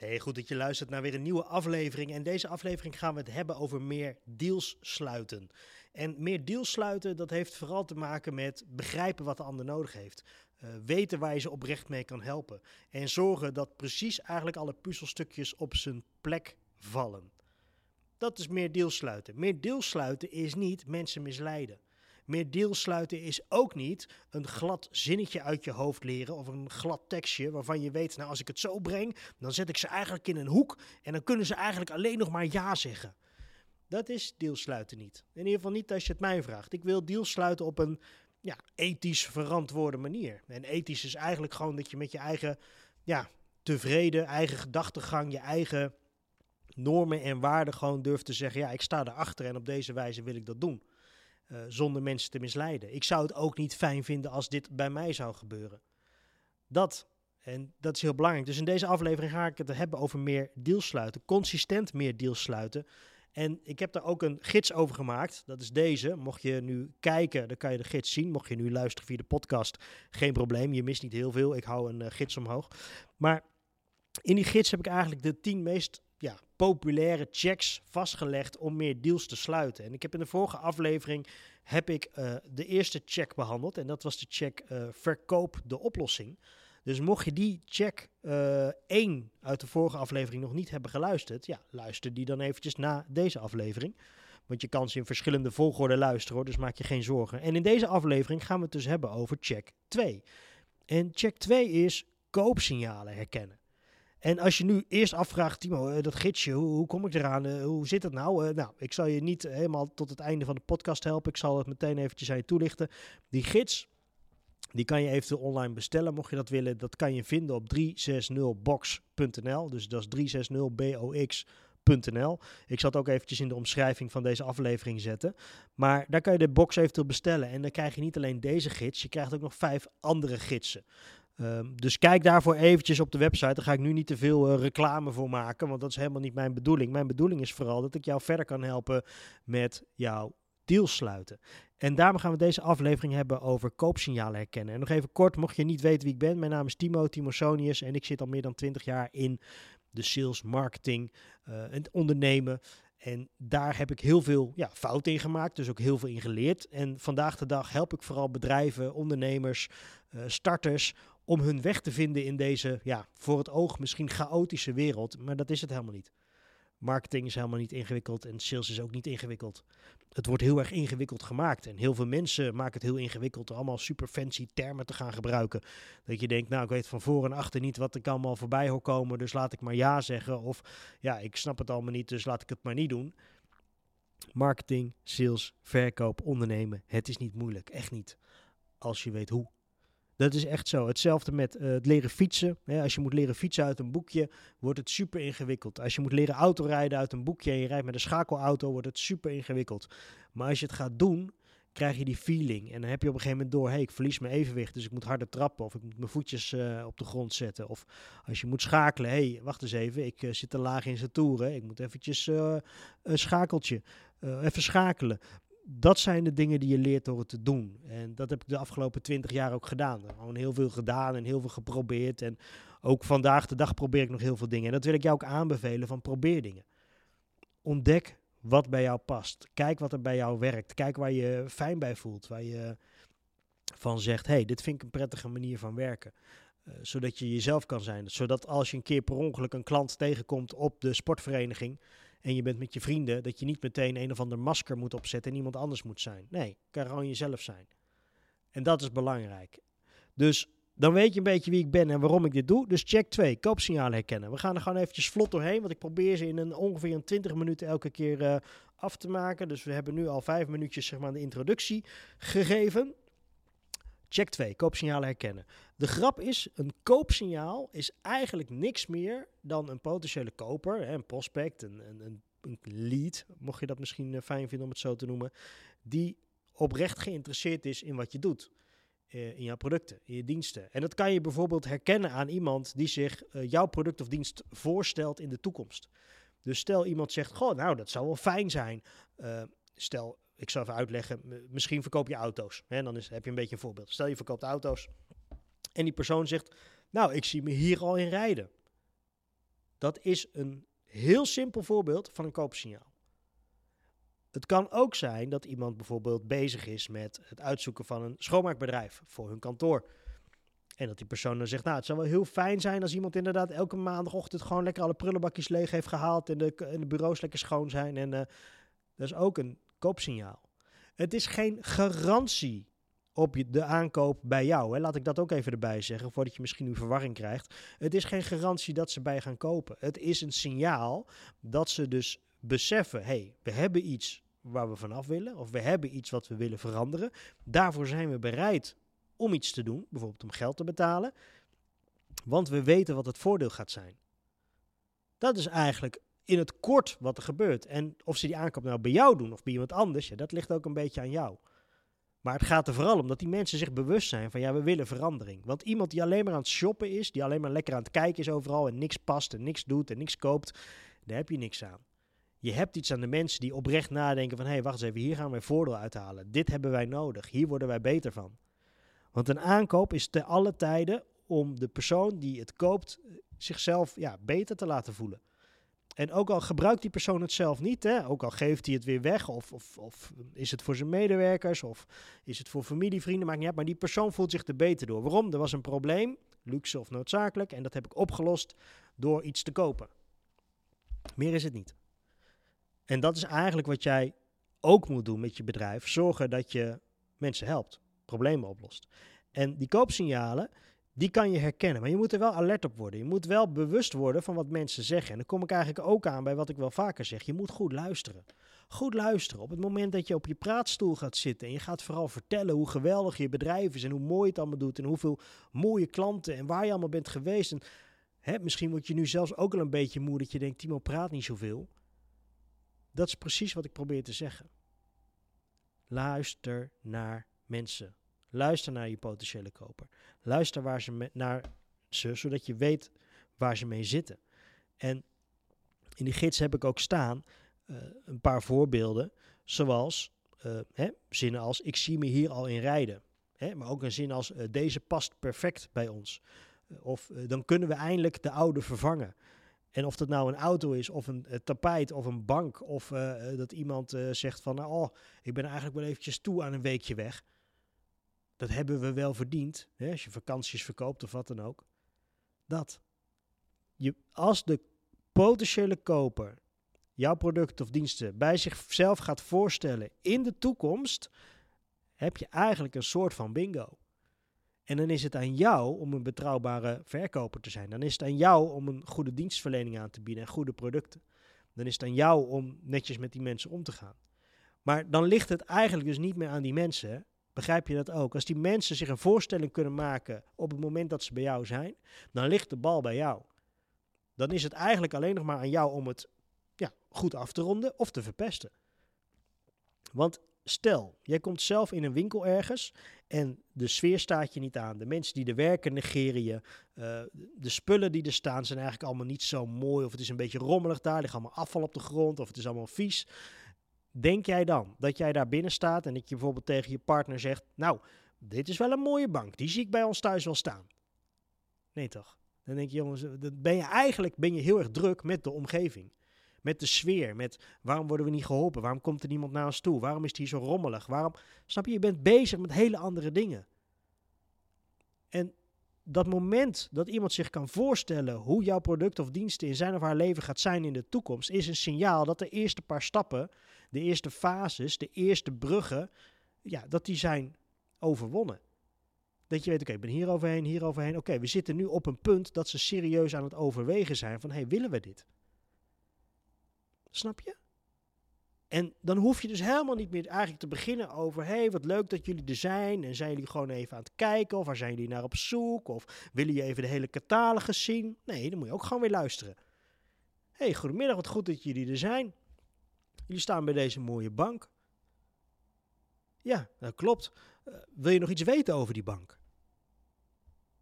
Hey, goed dat je luistert naar weer een nieuwe aflevering. En deze aflevering gaan we het hebben over meer deals sluiten. En meer deals sluiten, dat heeft vooral te maken met begrijpen wat de ander nodig heeft. Uh, weten waar je ze oprecht mee kan helpen. En zorgen dat precies eigenlijk alle puzzelstukjes op zijn plek vallen. Dat is meer deals sluiten. Meer deals sluiten is niet mensen misleiden. Meer deals sluiten is ook niet een glad zinnetje uit je hoofd leren of een glad tekstje waarvan je weet, nou als ik het zo breng, dan zet ik ze eigenlijk in een hoek en dan kunnen ze eigenlijk alleen nog maar ja zeggen. Dat is deals sluiten niet. In ieder geval niet als je het mij vraagt. Ik wil deals sluiten op een ja, ethisch verantwoorde manier. En ethisch is eigenlijk gewoon dat je met je eigen ja, tevreden, eigen gedachtegang, je eigen normen en waarden gewoon durft te zeggen: ja, ik sta erachter en op deze wijze wil ik dat doen. Uh, zonder mensen te misleiden. Ik zou het ook niet fijn vinden als dit bij mij zou gebeuren. Dat, en dat is heel belangrijk. Dus in deze aflevering ga ik het hebben over meer deals sluiten. Consistent meer deals sluiten. En ik heb daar ook een gids over gemaakt. Dat is deze. Mocht je nu kijken, dan kan je de gids zien. Mocht je nu luisteren via de podcast, geen probleem. Je mist niet heel veel. Ik hou een uh, gids omhoog. Maar in die gids heb ik eigenlijk de tien meest populaire checks vastgelegd om meer deals te sluiten. En ik heb in de vorige aflevering heb ik uh, de eerste check behandeld. En dat was de check uh, verkoop de oplossing. Dus mocht je die check uh, 1 uit de vorige aflevering nog niet hebben geluisterd, ja, luister die dan eventjes na deze aflevering. Want je kan ze in verschillende volgorde luisteren hoor, dus maak je geen zorgen. En in deze aflevering gaan we het dus hebben over check 2. En check 2 is koopsignalen herkennen. En als je nu eerst afvraagt, Timo, eh, dat gidsje, hoe, kom ik eraan? Uh, hoe zit het nou? Uh, nou, ik zal je niet helemaal tot het einde van de podcast helpen. Ik zal het meteen eventjes aan je toelichten. Die gids, die kan je eventueel online bestellen, mocht je dat willen. Dat kan je vinden op 360box.nl. Dus dat is 360box.nl. Ik zal het ook eventjes in de omschrijving van deze aflevering zetten. Maar daar kan je de box eventueel bestellen. En dan krijg je niet alleen deze gids, je krijgt ook nog vijf andere gidsen. Um, dus kijk daarvoor eventjes op de website. Daar ga ik nu niet te veel uh, reclame voor maken, want dat is helemaal niet mijn bedoeling. Mijn bedoeling is vooral dat ik jou verder kan helpen met jouw deals sluiten. En daarom gaan we deze aflevering hebben over koopsignalen herkennen. En nog even kort, mocht je niet weten wie ik ben. Mijn naam is Timo, Timo Sonius en ik zit al meer dan 20 jaar in de sales, marketing uh, en ondernemen. En daar heb ik heel veel ja, fouten in gemaakt, dus ook heel veel in geleerd. En vandaag de dag help ik vooral bedrijven, ondernemers, uh, starters om hun weg te vinden in deze, ja, voor het oog misschien chaotische wereld. Maar dat is het helemaal niet. Marketing is helemaal niet ingewikkeld en sales is ook niet ingewikkeld. Het wordt heel erg ingewikkeld gemaakt. En heel veel mensen maken het heel ingewikkeld door allemaal super fancy termen te gaan gebruiken. Dat je denkt, nou, ik weet van voor en achter niet wat ik allemaal voorbij hoor komen, dus laat ik maar ja zeggen. Of ja, ik snap het allemaal niet, dus laat ik het maar niet doen. Marketing, sales, verkoop, ondernemen, het is niet moeilijk. Echt niet. Als je weet hoe. Dat is echt zo. Hetzelfde met uh, het leren fietsen. als je moet leren fietsen uit een boekje, wordt het super ingewikkeld. Als je moet leren autorijden uit een boekje en je rijdt met een schakelauto, wordt het super ingewikkeld. Maar als je het gaat doen, krijg je die feeling. En dan heb je op een gegeven moment door, hey, ik verlies mijn evenwicht, dus ik moet harder trappen. Of ik moet mijn voetjes uh, op de grond zetten. Of als je moet schakelen, hey, wacht eens even, ik uh, zit te laag in zijn toeren. Ik moet eventjes een schakeltje, even schakelen dat zijn de dingen die je leert door het te doen. En dat heb ik de afgelopen twintig jaar ook gedaan. Gewoon heel veel gedaan en heel veel geprobeerd. En ook vandaag de dag probeer ik nog heel veel dingen. En dat wil ik jou ook aanbevelen van probeer dingen. Ontdek wat bij jou past. Kijk wat er bij jou werkt. Kijk waar je fijn bij voelt. Waar je van zegt, hey, dit vind ik een prettige manier van werken. Uh, zodat je jezelf kan zijn. Zodat als je een keer per ongeluk een klant tegenkomt op de sportvereniging en je bent met je vrienden, dat je niet meteen een of ander masker moet opzetten en iemand anders moet zijn. Nee, kan gewoon jezelf zijn. En dat is belangrijk. Dus dan weet je een beetje wie ik ben en waarom ik dit doe. Dus check 2, koopsignalen herkennen. We gaan er gewoon eventjes vlot doorheen, want ik probeer ze in een ongeveer een 20 minuten elke keer uh, af te maken. Dus we hebben nu al vijf minuutjes zeg maar, de introductie gegeven. Check 2, koopsignalen herkennen. De grap is, een koopsignaal is eigenlijk niks meer dan een potentiële koper, een prospect, een, een, een lead, mocht je dat misschien eh, fijn vinden om het zo te noemen, die oprecht geïnteresseerd is in wat je doet. Uh, in jouw producten, in je diensten. En dat kan je bijvoorbeeld herkennen aan iemand die zich uh, jouw product of dienst voorstelt in de toekomst. Dus stel iemand zegt, goh, nou dat zou wel fijn zijn. Stel, ik zal even uitleggen, misschien verkoop je auto's. Hè, dan is, heb je een beetje een voorbeeld. Stel je verkoopt auto's en die persoon zegt, nou ik zie me hier al in rijden. Dat is een heel simpel voorbeeld van een koopsignaal. Het kan ook zijn dat iemand bijvoorbeeld bezig is met het uitzoeken van een schoonmaakbedrijf voor hun kantoor. En dat die persoon dan zegt, nou het zou wel heel fijn zijn als iemand inderdaad elke maandagochtend gewoon lekker alle prullenbakjes leeg heeft gehaald en de, en de bureaus lekker schoon zijn. En uh, dat is ook een koopsignaal. Het is geen garantie op de aankoop bij jou. Hè. Laat ik dat ook even erbij zeggen, voordat je misschien nu verwarring krijgt. Het is geen garantie dat ze bij gaan kopen. Het is een signaal dat ze dus beseffen, hey, we hebben iets waar we vanaf willen, of we hebben iets wat we willen veranderen. Daarvoor zijn we bereid om iets te doen, bijvoorbeeld om geld te betalen, want we weten wat het voordeel gaat zijn. Dat is eigenlijk in het kort wat er gebeurt. En of ze die aankoop nou bij jou doen of bij iemand anders, ja, dat ligt ook een beetje aan jou. Maar het gaat er vooral om dat die mensen zich bewust zijn van ja, we willen verandering. Want iemand die alleen maar aan het shoppen is, die alleen maar lekker aan het kijken is overal en niks past en niks doet en niks koopt, daar heb je niks aan. Je hebt iets aan de mensen die oprecht nadenken van hé, hey, wacht eens even, hier gaan wij voordeel uithalen. Dit hebben wij nodig, hier worden wij beter van. Want een aankoop is te alle tijden om de persoon die het koopt zichzelf ja, beter te laten voelen. En ook al gebruikt die persoon het zelf niet, hè, ook al geeft hij het weer weg, of, of, of is het voor zijn medewerkers, of is het voor familie, vrienden, maakt niet uit. Maar die persoon voelt zich er beter door. Waarom? Er was een probleem, luxe of noodzakelijk, en dat heb ik opgelost door iets te kopen. Meer is het niet. En dat is eigenlijk wat jij ook moet doen met je bedrijf. Zorgen dat je mensen helpt, problemen oplost. En die koopsignalen, die kan je herkennen. Maar je moet er wel alert op worden. Je moet wel bewust worden van wat mensen zeggen. En dan kom ik eigenlijk ook aan bij wat ik wel vaker zeg. Je moet goed luisteren. Goed luisteren. Op het moment dat je op je praatstoel gaat zitten en je gaat vooral vertellen hoe geweldig je bedrijf is en hoe mooi het allemaal doet en hoeveel mooie klanten en waar je allemaal bent geweest. En, hè, misschien word je nu zelfs ook al een beetje moe dat je denkt, Timo praat niet zoveel. Dat is precies wat ik probeer te zeggen. Luister naar mensen. Luister naar je potentiële koper. Luister waar ze naar ze, zodat je weet waar ze mee zitten. En in die gids heb ik ook staan uh, een paar voorbeelden, zoals uh, hè, zinnen als ik zie me hier al in rijden. Hè, maar ook een zin als uh, deze past perfect bij ons. of dan kunnen we eindelijk de oude vervangen. En of dat nou een auto is, of een tapijt, of een bank, of dat iemand zegt van, nou, oh, ik ben eigenlijk wel eventjes toe aan een weekje weg dat hebben we wel verdiend. Hè, als je vakanties verkoopt of wat dan ook. Dat. Je, als de potentiële koper jouw producten of diensten bij zichzelf gaat voorstellen in de toekomst, heb je eigenlijk een soort van bingo. En dan is het aan jou om een betrouwbare verkoper te zijn. Dan is het aan jou om een goede dienstverlening aan te bieden en goede producten. Dan is het aan jou om netjes met die mensen om te gaan. Maar dan ligt het eigenlijk dus niet meer aan die mensen, Begrijp je dat ook? Als die mensen zich een voorstelling kunnen maken op het moment dat ze bij jou zijn, dan ligt de bal bij jou. Dan is het eigenlijk alleen nog maar aan jou om het ja, goed af te ronden of te verpesten. Want stel, jij komt zelf in een winkel ergens en de sfeer staat je niet aan. De mensen die er werken negeren je. Uh, de spullen die er staan zijn eigenlijk allemaal niet zo mooi. Of het is een beetje rommelig daar, er ligt allemaal afval op de grond of het is allemaal vies. Denk jij dan dat jij daar binnen staat en dat je bijvoorbeeld tegen je partner zegt: Nou, dit is wel een mooie bank, die zie ik bij ons thuis wel staan? Nee, toch? Dan denk je, jongens, dan ben je eigenlijk ben je heel erg druk met de omgeving. Met de sfeer, met waarom worden we niet geholpen? Waarom komt er niemand naar ons toe? Waarom is het hier zo rommelig? Waarom, snap je, je bent bezig met hele andere dingen. En dat moment dat iemand zich kan voorstellen hoe jouw product of diensten in zijn of haar leven gaat zijn in de toekomst, is een signaal dat de eerste paar stappen de eerste fases, de eerste bruggen, ja, dat die zijn overwonnen. Dat je weet, oké, ik ben hier overheen, hier overheen. Oké, we zitten nu op een punt dat ze serieus aan het overwegen zijn van, hé, hey, willen we dit? Snap je? En dan hoef je dus helemaal niet meer eigenlijk te beginnen over, hé, hey, wat leuk dat jullie er zijn. En zijn jullie gewoon even aan het kijken? Of waar zijn jullie naar op zoek? Of willen je even de hele catalogus zien? Nee, dan moet je ook gewoon weer luisteren. Hé, hey, goedemiddag, wat goed dat jullie er zijn. Jullie staan bij deze mooie bank. Ja, dat klopt. Uh, wil je nog iets weten over die bank?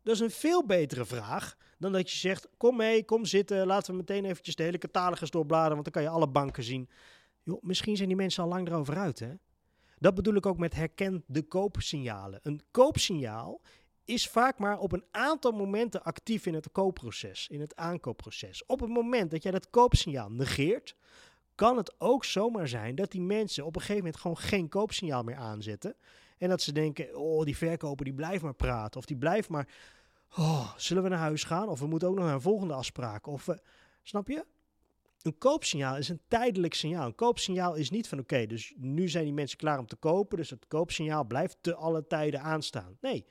Dat is een veel betere vraag dan dat je zegt: Kom mee, kom zitten, laten we meteen eventjes de hele catalogus doorbladeren, want dan kan je alle banken zien. Joh, misschien zijn die mensen al lang erover uit, hè? Dat bedoel ik ook met herken de koopsignalen. Een koopsignaal is vaak maar op een aantal momenten actief in het koopproces, in het aankoopproces. Op het moment dat jij dat koopsignaal negeert, kan het ook zomaar zijn dat die mensen op een gegeven moment gewoon geen koopsignaal meer aanzetten. En dat ze denken, oh, die verkoper die blijft maar praten. Of die blijft maar, oh, zullen we naar huis gaan? Of we moeten ook nog naar een volgende afspraak. Of, uh, snap je? Een koopsignaal is een tijdelijk signaal. Een koopsignaal is niet van, oké, dus nu zijn die mensen klaar om te kopen. Dus het koopsignaal blijft te alle tijden aanstaan. Nee,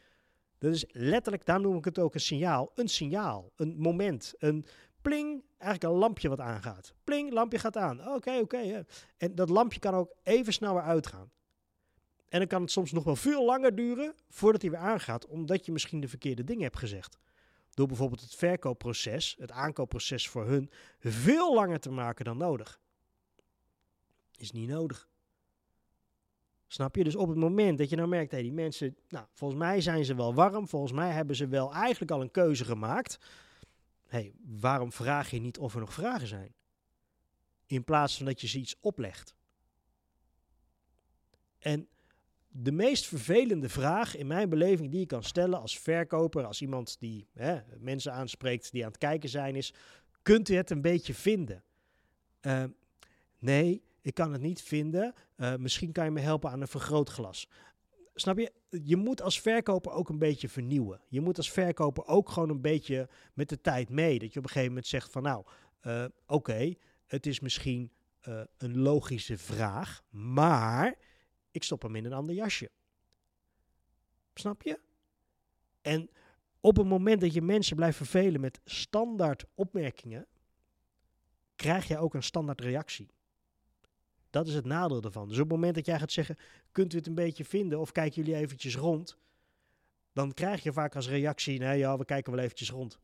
dat is letterlijk, daar noem ik het ook een signaal. Een signaal, een moment, een pling, eigenlijk een lampje wat aangaat. Pling, lampje gaat aan. Oké, oké. En dat lampje kan ook even snel weer uitgaan. En dan kan het soms nog wel veel langer duren voordat hij weer aangaat, omdat je misschien de verkeerde dingen hebt gezegd. Door bijvoorbeeld het verkoopproces, het aankoopproces voor hun, veel langer te maken dan nodig. Is niet nodig. Snap je? Dus op het moment dat je nou merkt, hé, die mensen, nou, volgens mij zijn ze wel warm, volgens mij hebben ze wel eigenlijk al een keuze gemaakt. Hey, waarom vraag je niet of er nog vragen zijn? In plaats van dat je ze iets oplegt. En de meest vervelende vraag in mijn beleving die je kan stellen als verkoper, als iemand die hè, mensen aanspreekt die aan het kijken zijn, is: kunt u het een beetje vinden? Uh, nee, ik kan het niet vinden. Uh, misschien kan je me helpen aan een vergrootglas. Snap je? Je moet als verkoper ook een beetje vernieuwen. Je moet als verkoper ook gewoon een beetje met de tijd mee. Dat je op een gegeven moment zegt van nou, uh, oké, het is misschien uh, een logische vraag, maar ik stop hem in een ander jasje. Snap je? En op het moment dat je mensen blijft vervelen met standaard opmerkingen, krijg je ook een standaard reactie. Dat is het nadeel ervan. Dus op het moment dat jij gaat zeggen, kunt u het een beetje vinden of kijken jullie eventjes rond, dan krijg je vaak als reactie, nee ja, we kijken wel eventjes rond.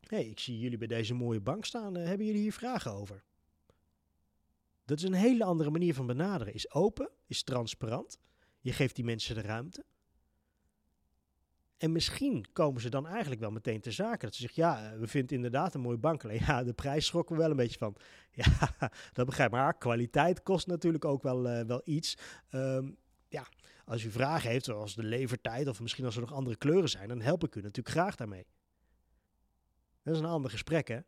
Hé, hey, ik zie jullie bij deze mooie bank staan, uh, hebben jullie hier vragen over? Dat is een hele andere manier van benaderen. Is open, is transparant. Je geeft die mensen de ruimte. En misschien komen ze dan eigenlijk wel meteen te zaken. Dat ze zeggen, ja, we vinden inderdaad een mooie bank. Ja, de prijs schrokken we wel een beetje van. Ja, dat begrijp ik. Maar kwaliteit kost natuurlijk ook wel, uh, wel iets. Um, ja, als u vragen heeft, zoals de levertijd... of misschien als er nog andere kleuren zijn... dan help ik u natuurlijk graag daarmee. Dat is een ander gesprek, hè.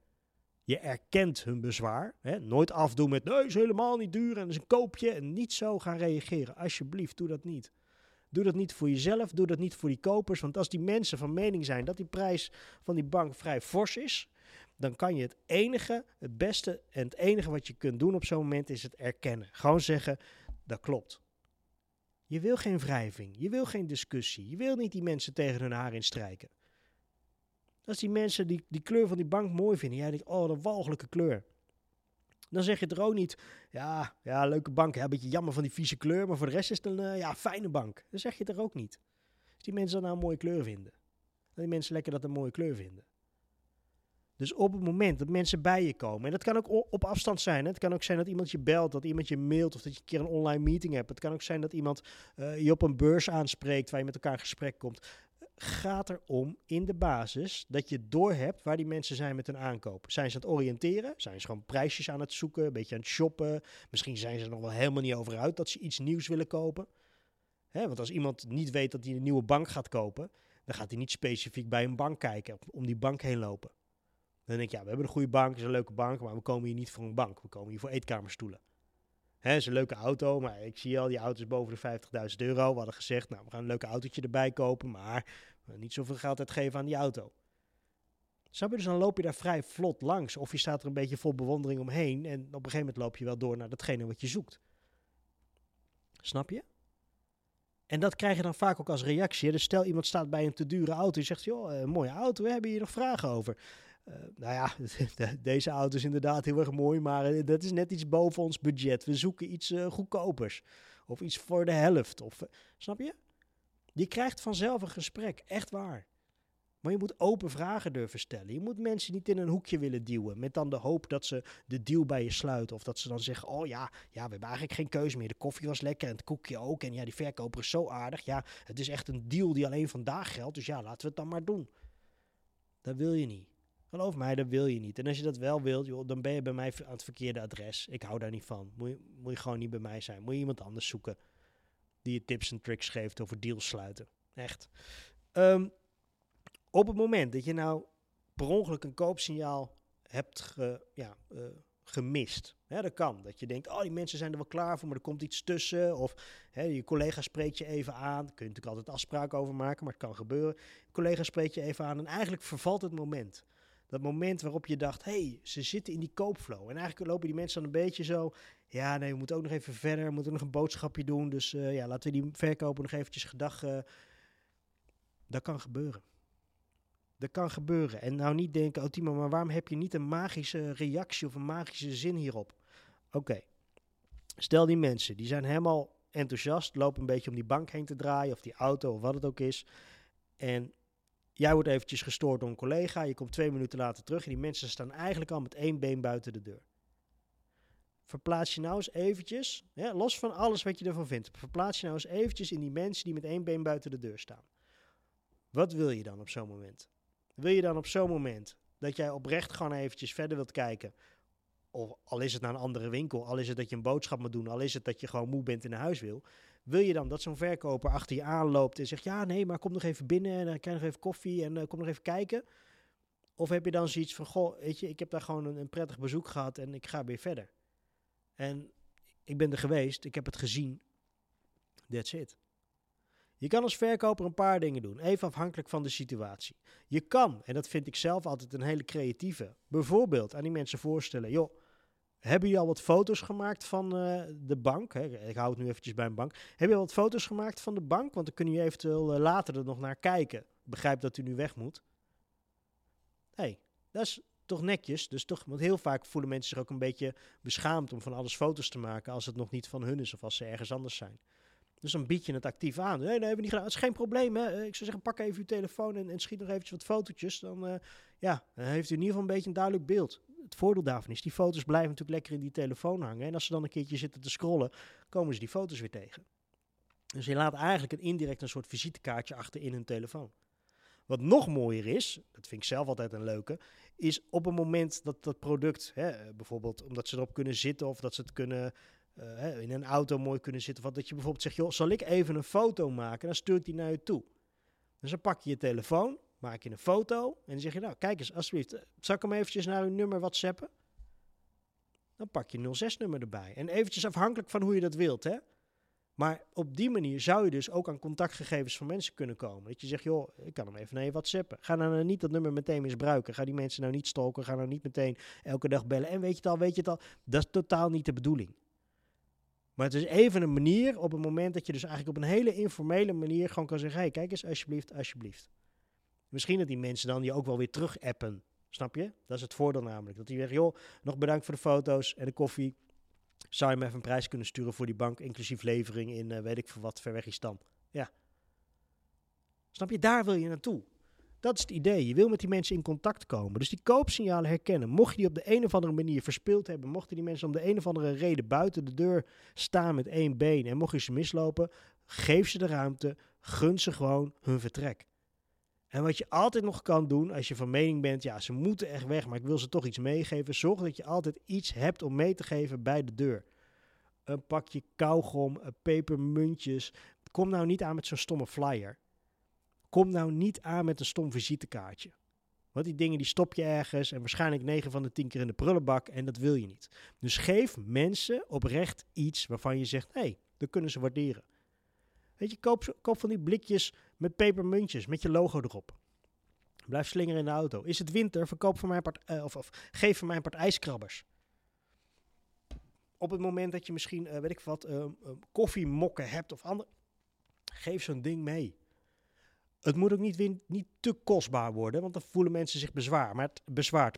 Je erkent hun bezwaar. Hè? Nooit afdoen met nee, is helemaal niet duur en is een koopje. En niet zo gaan reageren. Alsjeblieft, doe dat niet. Doe dat niet voor jezelf, doe dat niet voor die kopers. Want als die mensen van mening zijn dat die prijs van die bank vrij fors is, dan kan je het enige, het beste en het enige wat je kunt doen op zo'n moment is het erkennen. Gewoon zeggen, dat klopt. Je wil geen wrijving, je wil geen discussie, je wil niet die mensen tegen hun haar instrijken. Als die mensen die, die kleur van die bank mooi vinden, jij denkt, oh, een walgelijke kleur. Dan zeg je er ook niet, ja, ja leuke bank, een beetje jammer van die vieze kleur, maar voor de rest is het een uh, ja, fijne bank. Dan zeg je het er ook niet. Als die mensen dan nou een mooie kleur vinden. Dan die mensen lekker dat een mooie kleur vinden. Dus op het moment dat mensen bij je komen, en dat kan ook op afstand zijn. Hè? Het kan ook zijn dat iemand je belt, dat iemand je mailt of dat je een keer een online meeting hebt. Het kan ook zijn dat iemand uh, je op een beurs aanspreekt waar je met elkaar in gesprek komt gaat erom in de basis dat je doorhebt waar die mensen zijn met hun aankoop. Zijn ze aan het oriënteren? Zijn ze gewoon prijsjes aan het zoeken? Een beetje aan het shoppen? Misschien zijn ze er nog wel helemaal niet over uit dat ze iets nieuws willen kopen. Want als iemand niet weet dat hij een nieuwe bank gaat kopen, dan gaat hij niet specifiek bij een bank kijken, om die bank heen lopen. Dan denk je, ja, we hebben een goede bank, is een leuke bank, maar we komen hier niet voor een bank. We komen hier voor eetkamerstoelen. Hè, is een leuke auto, maar ik zie al, die auto is boven de 50.000 euro. We hadden gezegd, nou, we gaan een leuk autootje erbij kopen, maar niet zoveel geld uitgeven aan die auto. Snap je? Dus dan loop je daar vrij vlot langs. Of je staat er een beetje vol bewondering omheen. En op een gegeven moment loop je wel door naar datgene wat je zoekt. Snap je? En dat krijg je dan vaak ook als reactie. Dus stel iemand staat bij een te dure auto. Je zegt, joh, een mooie auto, hebben hier nog vragen over. Uh, nou ja, deze auto is inderdaad heel erg mooi, maar eh, dat is net iets boven ons budget. We zoeken iets goedkopers. Of iets voor de helft. Of, snap je? Je krijgt vanzelf een gesprek, echt waar. Maar je moet open vragen durven stellen. Je moet mensen niet in een hoekje willen duwen. Met dan de hoop dat ze de deal bij je sluiten. Of dat ze dan zeggen: Oh ja, ja, we hebben eigenlijk geen keuze meer. De koffie was lekker en het koekje ook. En ja, die verkoper is zo aardig. Ja, het is echt een deal die alleen vandaag geldt. Dus ja, laten we het dan maar doen. Dat wil je niet. Geloof mij, dat wil je niet. En als je dat wel wilt, joh, dan ben je bij mij aan het verkeerde adres. Ik hou daar niet van. Moet je, moet je gewoon niet bij mij zijn. Moet je iemand anders zoeken die je tips en tricks geeft over deals sluiten. Echt. Ehm, op het moment dat je nou per ongeluk een koopsignaal hebt ge, ja, eh, gemist. Hè, dat kan. Dat je denkt, oh, die mensen zijn er wel klaar voor, maar er komt iets tussen. Of hè, je collega spreekt je even aan. Daar kun je natuurlijk altijd afspraken over maken, maar het kan gebeuren. Collega spreekt je even aan en eigenlijk vervalt het moment. Dat moment waarop je dacht, hé, hey, ze zitten in die koopflow. En eigenlijk lopen die mensen dan een beetje zo, ja, nee, we moeten ook nog even verder, we moeten nog een boodschapje doen. Dus uh, ja, laten we die verkoper nog eventjes gedag... Uh, dat kan gebeuren. Dat kan gebeuren. En nou niet denken, oh Timo, maar waarom heb je niet een magische reactie of een magische zin hierop? Oké, stel die mensen, die zijn helemaal enthousiast, lopen een beetje om die bank heen te draaien, of die auto, of wat het ook is. En jij wordt eventjes gestoord door een collega, je komt twee minuten later terug en die mensen staan eigenlijk al met één been buiten de deur. Verplaats je nou eens eventjes, ja, los van alles wat je ervan vindt, verplaats je nou eens eventjes in die mensen die met één been buiten de deur staan. Wat wil je dan op zo'n moment? Wil je dan op zo'n moment dat jij oprecht gewoon eventjes verder wilt kijken? Of al is het naar een andere winkel, al is het dat je een boodschap moet doen, al is het dat je gewoon moe bent en naar huis wil. Wil je dan dat zo'n verkoper achter je aanloopt en zegt: Ja, nee, maar kom nog even binnen en dan krijg nog even koffie en uh, kom nog even kijken? Of heb je dan zoiets van: Goh, weet je, ik heb daar gewoon een, een prettig bezoek gehad en ik ga weer verder. En ik ben er geweest, ik heb het gezien. That's it. Je kan als verkoper een paar dingen doen, even afhankelijk van de situatie. Je kan, en dat vind ik zelf altijd een hele creatieve, bijvoorbeeld aan die mensen voorstellen: joh, hebben jullie al wat foto's gemaakt van uh, de bank? Hè? Ik hou het nu eventjes bij een bank. Heb je al wat foto's gemaakt van de bank? Want dan kun je eventueel uh, later er nog naar kijken. begrijp dat u nu weg moet. hey, dat is toch netjes. Dus toch, want heel vaak voelen mensen zich ook een beetje beschaamd om van alles foto's te maken als het nog niet van hun is of als ze ergens anders zijn. Dus dan bied je het actief aan. Nee, nee, hebben we niet gedaan. Het is geen probleem. Hè? Ik zou zeggen, pak even uw telefoon en, en schiet nog eventjes wat fotootjes. Dan, uh, ja, dan heeft u in ieder geval een beetje een duidelijk beeld. Het voordeel daarvan is, die foto's blijven natuurlijk lekker in die telefoon hangen. En als ze dan een keertje zitten te scrollen, komen ze die foto's weer tegen. Dus je laat eigenlijk een indirect een soort visitekaartje achter in hun telefoon. Wat nog mooier is, dat vind ik zelf altijd een leuke, is op het moment dat dat product, hè, bijvoorbeeld omdat ze erop kunnen zitten of dat ze het kunnen uh, in een auto mooi kunnen zitten. Of dat je bijvoorbeeld zegt, joh, zal ik even een foto maken? Dan stuur ik die naar je toe. Dus dan pak je je telefoon, maak je een foto en dan zeg je, nou, kijk eens, alsjeblieft, eh, zal ik hem eventjes naar uw nummer whatsappen? Dan pak je 06-nummer erbij. En eventjes afhankelijk van hoe je dat wilt, hè. Maar op die manier zou je dus ook aan contactgegevens van mensen kunnen komen. Dat je zegt, joh, ik kan hem even naar je whatsappen. Ga nou niet dat nummer meteen misbruiken. Ga die mensen nou niet stalken. Ga nou niet meteen elke dag bellen. En weet je het al, weet je het al. Dat is totaal niet de bedoeling. Maar het is even een manier op het moment dat je dus eigenlijk op een hele informele manier gewoon kan zeggen: hey, kijk eens, alsjeblieft, alsjeblieft. Misschien dat die mensen dan je ook wel weer terug appen. Snap je? Dat is het voordeel namelijk. Dat die zeggen: joh, nog bedankt voor de foto's en de koffie. Zou je me even een prijs kunnen sturen voor die bank, inclusief levering in uh, weet ik veel wat, ver weg. Ja. Snap je? Daar wil je naartoe. Dat is het idee. Je wil met die mensen in contact komen. Dus die koopsignalen herkennen. Mocht je die op de een of andere manier verspeeld hebben, mochten die mensen om de een of andere reden buiten de deur staan met één been en mocht je ze mislopen, geef ze de ruimte, gun ze gewoon hun vertrek. En wat je altijd nog kan doen, als je van mening bent, ja, ze moeten echt weg, maar ik wil ze toch iets meegeven, zorg dat je altijd iets hebt om mee te geven bij de deur. Een pakje kauwgom, pepermuntjes. Kom nou niet aan met zo'n stomme flyer. Kom nou niet aan met een stom visitekaartje. Want die dingen die stop je ergens en waarschijnlijk 9 van de 10 keer in de prullenbak en dat wil je niet. Dus geef mensen oprecht iets waarvan je zegt, hé, hey, dat kunnen ze waarderen. Weet je, koop, koop van die blikjes met pepermuntjes met je logo erop. Blijf slingeren in de auto. Is het winter, verkoop van mijn part, uh, of, of, geef van mijn part ijskrabbers. Op het moment dat je misschien, uh, weet ik wat, uh, koffiemokken hebt of andere, geef zo'n ding mee. Het moet ook niet, niet te kostbaar worden, want dan voelen mensen zich bezwaar, maar.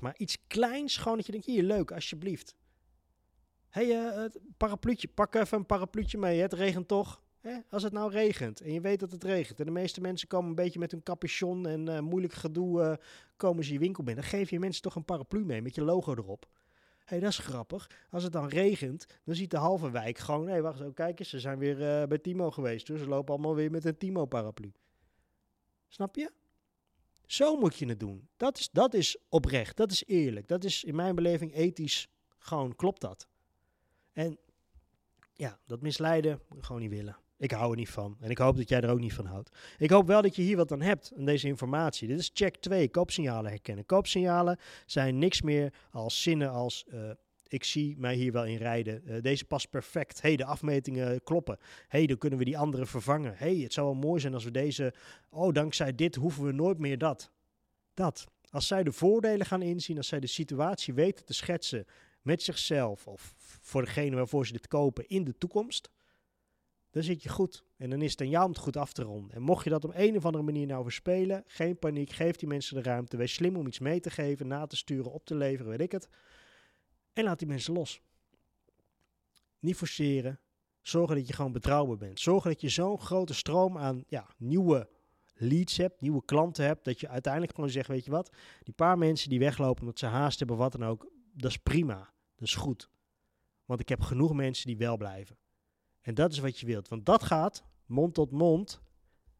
Maar iets kleins, gewoon dat je denkt, hier, leuk, alsjeblieft. Hé, hey, parapluutje, pak even een parapluutje mee, het regent toch? Hè? Als het nou regent en je weet dat het regent en de meeste mensen komen een beetje met hun capuchon en uh, moeilijk gedoe, uh, komen ze je winkel binnen. Dan geef je mensen toch een paraplu mee met je logo erop. Hé, hey, dat is grappig. Als het dan regent, dan ziet de halve wijk gewoon... Hé, wacht eens, kijk eens, ze zijn weer uh, bij Timo geweest. Dus ze lopen allemaal weer met een Timo-paraplu. Snap je? Zo moet je het doen. Dat is, dat is oprecht, dat is eerlijk. Dat is in mijn beleving ethisch gewoon klopt dat. En ja, dat misleiden, gewoon niet willen. Ik hou er niet van. En ik hoop dat jij er ook niet van houdt. Ik hoop wel dat je hier wat aan hebt, aan deze informatie. Dit is check 2, koopsignalen herkennen. Koopsignalen zijn niks meer als zinnen als... Uh, ik zie mij hier wel in rijden. Uh, deze past perfect. hey, de afmetingen kloppen. hey, dan kunnen we die andere vervangen. hey, het zou wel mooi zijn als we deze... Oh, dankzij dit hoeven we nooit meer dat. Dat. Als zij de voordelen gaan inzien, als zij de situatie weten te schetsen met zichzelf of voor degene waarvoor ze dit kopen in de toekomst, dan zit je goed. En dan is het aan jou om het goed af te ronden. En mocht je dat op een of andere manier nou verspelen, geen paniek, geef die mensen de ruimte. Wees slim om iets mee te geven, na te sturen, op te leveren, weet ik het. En laat die mensen los. Niet forceren. Zorgen dat je gewoon betrouwbaar bent. Zorgen dat je zo'n grote stroom aan ja, nieuwe leads hebt, nieuwe klanten hebt, dat je uiteindelijk gewoon zegt, weet je wat, die paar mensen die weglopen omdat ze haast hebben, wat dan ook, dat is prima. Dat is goed. Want ik heb genoeg mensen die wel blijven. En dat is wat je wilt. Want dat gaat mond tot mond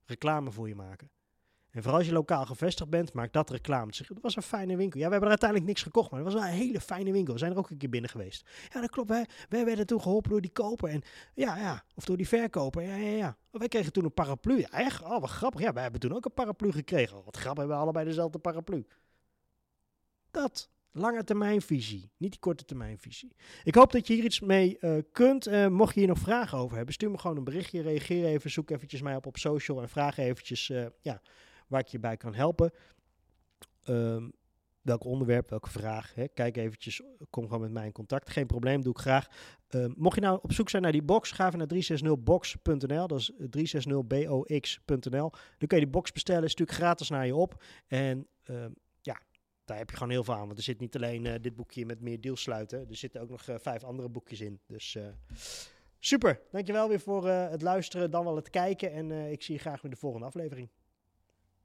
reclame voor je maken. En vooral als je lokaal gevestigd bent, maak dat reclame. Het was een fijne winkel. Ja, we hebben er uiteindelijk niks gekocht, maar het was wel een hele fijne winkel. We zijn er ook een keer binnen geweest. Ja, dat klopt. Wij, wij werden toen geholpen door die koper. En, ja, ja, of door die verkoper. Ja, ja, ja. Wij kregen toen een paraplu. Ja, echt? Oh, wat grappig. Ja, wij hebben toen ook een paraplu gekregen. Oh, wat grappig, hebben we allebei dezelfde paraplu. Dat lange termijnvisie, niet die korte termijnvisie. Ik hoop dat je hier iets mee uh, kunt. Uh, mocht je hier nog vragen over hebben, stuur me gewoon een berichtje. Reageer even, zoek eventjes mij op op social en vraag eventjes uh, ja, waar ik je bij kan helpen. Um, welk onderwerp, welke vraag. Hè? Kijk eventjes, kom gewoon met mij in contact. Geen probleem, doe ik graag. Uh, mocht je nou op zoek zijn naar die box, ga even naar 360box.nl. Dat is 360box.nl. Dan kun je die box bestellen, is natuurlijk gratis naar je op. En uh, daar heb je gewoon heel veel aan. Want er zit niet alleen uh, dit boekje met meer deals sluiten. Er zitten ook nog uh, vijf andere boekjes in. Dus uh, super. Dankjewel weer voor het luisteren, dan wel het kijken. En ik zie je graag weer de volgende aflevering.